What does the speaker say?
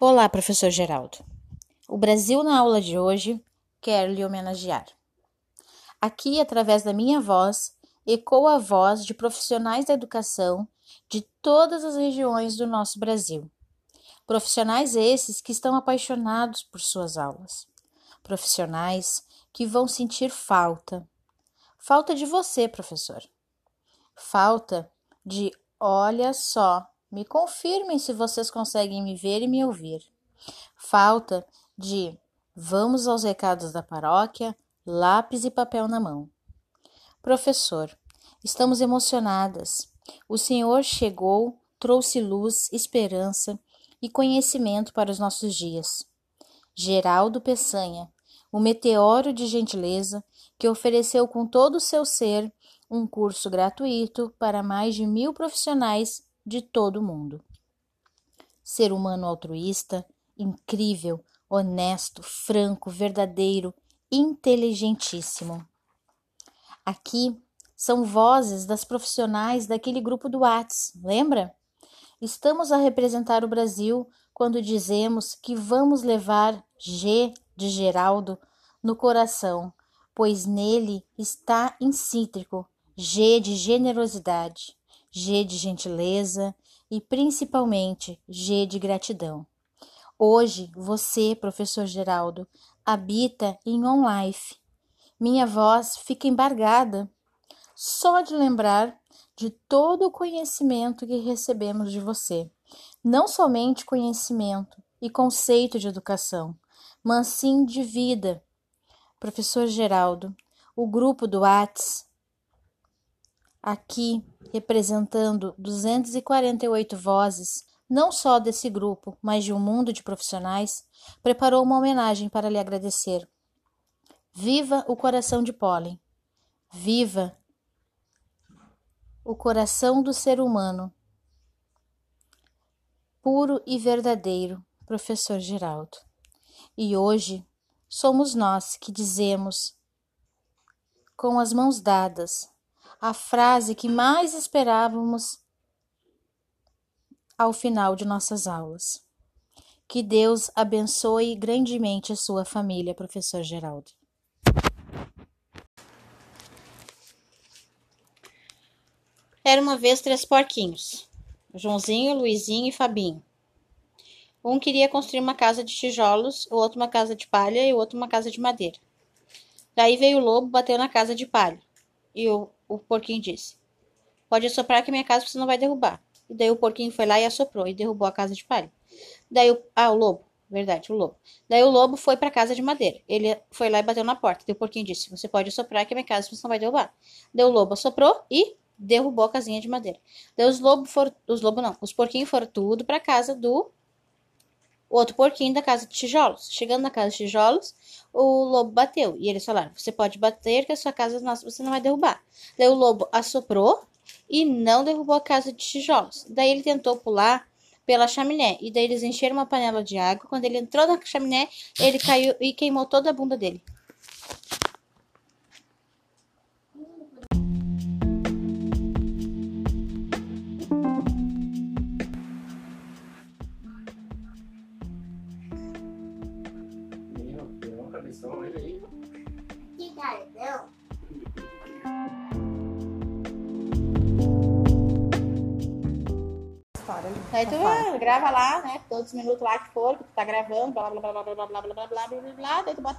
Olá, professor Geraldo. O Brasil, na aula de hoje, quer lhe homenagear. Aqui, através da minha voz, ecoa a voz de profissionais da educação de todas as regiões do nosso Brasil. Profissionais esses que estão apaixonados por suas aulas. Profissionais que vão sentir falta. Falta de você, professor. Falta de olha só me confirmem se vocês conseguem me ver e me ouvir. Falta de vamos aos recados da paróquia, lápis e papel na mão. Professor, estamos emocionadas. O Senhor chegou, trouxe luz, esperança e conhecimento para os nossos dias. Geraldo Peçanha, o meteoro de gentileza que ofereceu com todo o seu ser um curso gratuito para mais de mil profissionais de todo mundo. Ser humano altruísta, incrível, honesto, franco, verdadeiro, inteligentíssimo. Aqui são vozes das profissionais daquele grupo do Whats, lembra? Estamos a representar o Brasil quando dizemos que vamos levar G de Geraldo no coração, pois nele está incítrico G de generosidade. G de gentileza e principalmente G de gratidão. Hoje, você, professor Geraldo, habita em On Life. Minha voz fica embargada só de lembrar de todo o conhecimento que recebemos de você. Não somente conhecimento e conceito de educação, mas sim de vida. Professor Geraldo, o grupo do Whats aqui representando 248 vozes, não só desse grupo, mas de um mundo de profissionais, preparou uma homenagem para lhe agradecer. Viva o coração de pólen! Viva o coração do ser humano! Puro e verdadeiro, professor Geraldo. E hoje somos nós que dizemos, com as mãos dadas, a frase que mais esperávamos ao final de nossas aulas. Que Deus abençoe grandemente a sua família, professor Geraldo. Era uma vez três porquinhos: Joãozinho, Luizinho e Fabinho. Um queria construir uma casa de tijolos, o outro uma casa de palha e o outro uma casa de madeira. Daí veio o lobo, bateu na casa de palha. E o o porquinho disse: Pode assoprar que minha casa você não vai derrubar. E daí o porquinho foi lá e assoprou e derrubou a casa de palha. Daí o. Ah, o lobo. Verdade, o lobo. Daí o lobo foi para casa de madeira. Ele foi lá e bateu na porta. Daí o porquinho disse: Você pode assoprar que minha casa você não vai derrubar. Daí o lobo assoprou e derrubou a casinha de madeira. Daí os lobos foram. Os lobos não. Os porquinhos foram tudo para casa do o outro porquinho da casa de tijolos. Chegando na casa de tijolos, o lobo bateu. E eles falaram: Você pode bater, que a sua casa nossa você não vai derrubar. Daí o lobo assoprou e não derrubou a casa de tijolos. Daí ele tentou pular pela chaminé. E daí eles encheram uma panela de água. Quando ele entrou na chaminé, ele caiu e queimou toda a bunda dele. Cabeção, olha aí. Que cabeção? Aí tu ah, grava lá, né? Todos os minutos lá que for, que tu tá gravando, blá blá blá blá blá blá blá blá blá blá blá blá, daí tu bota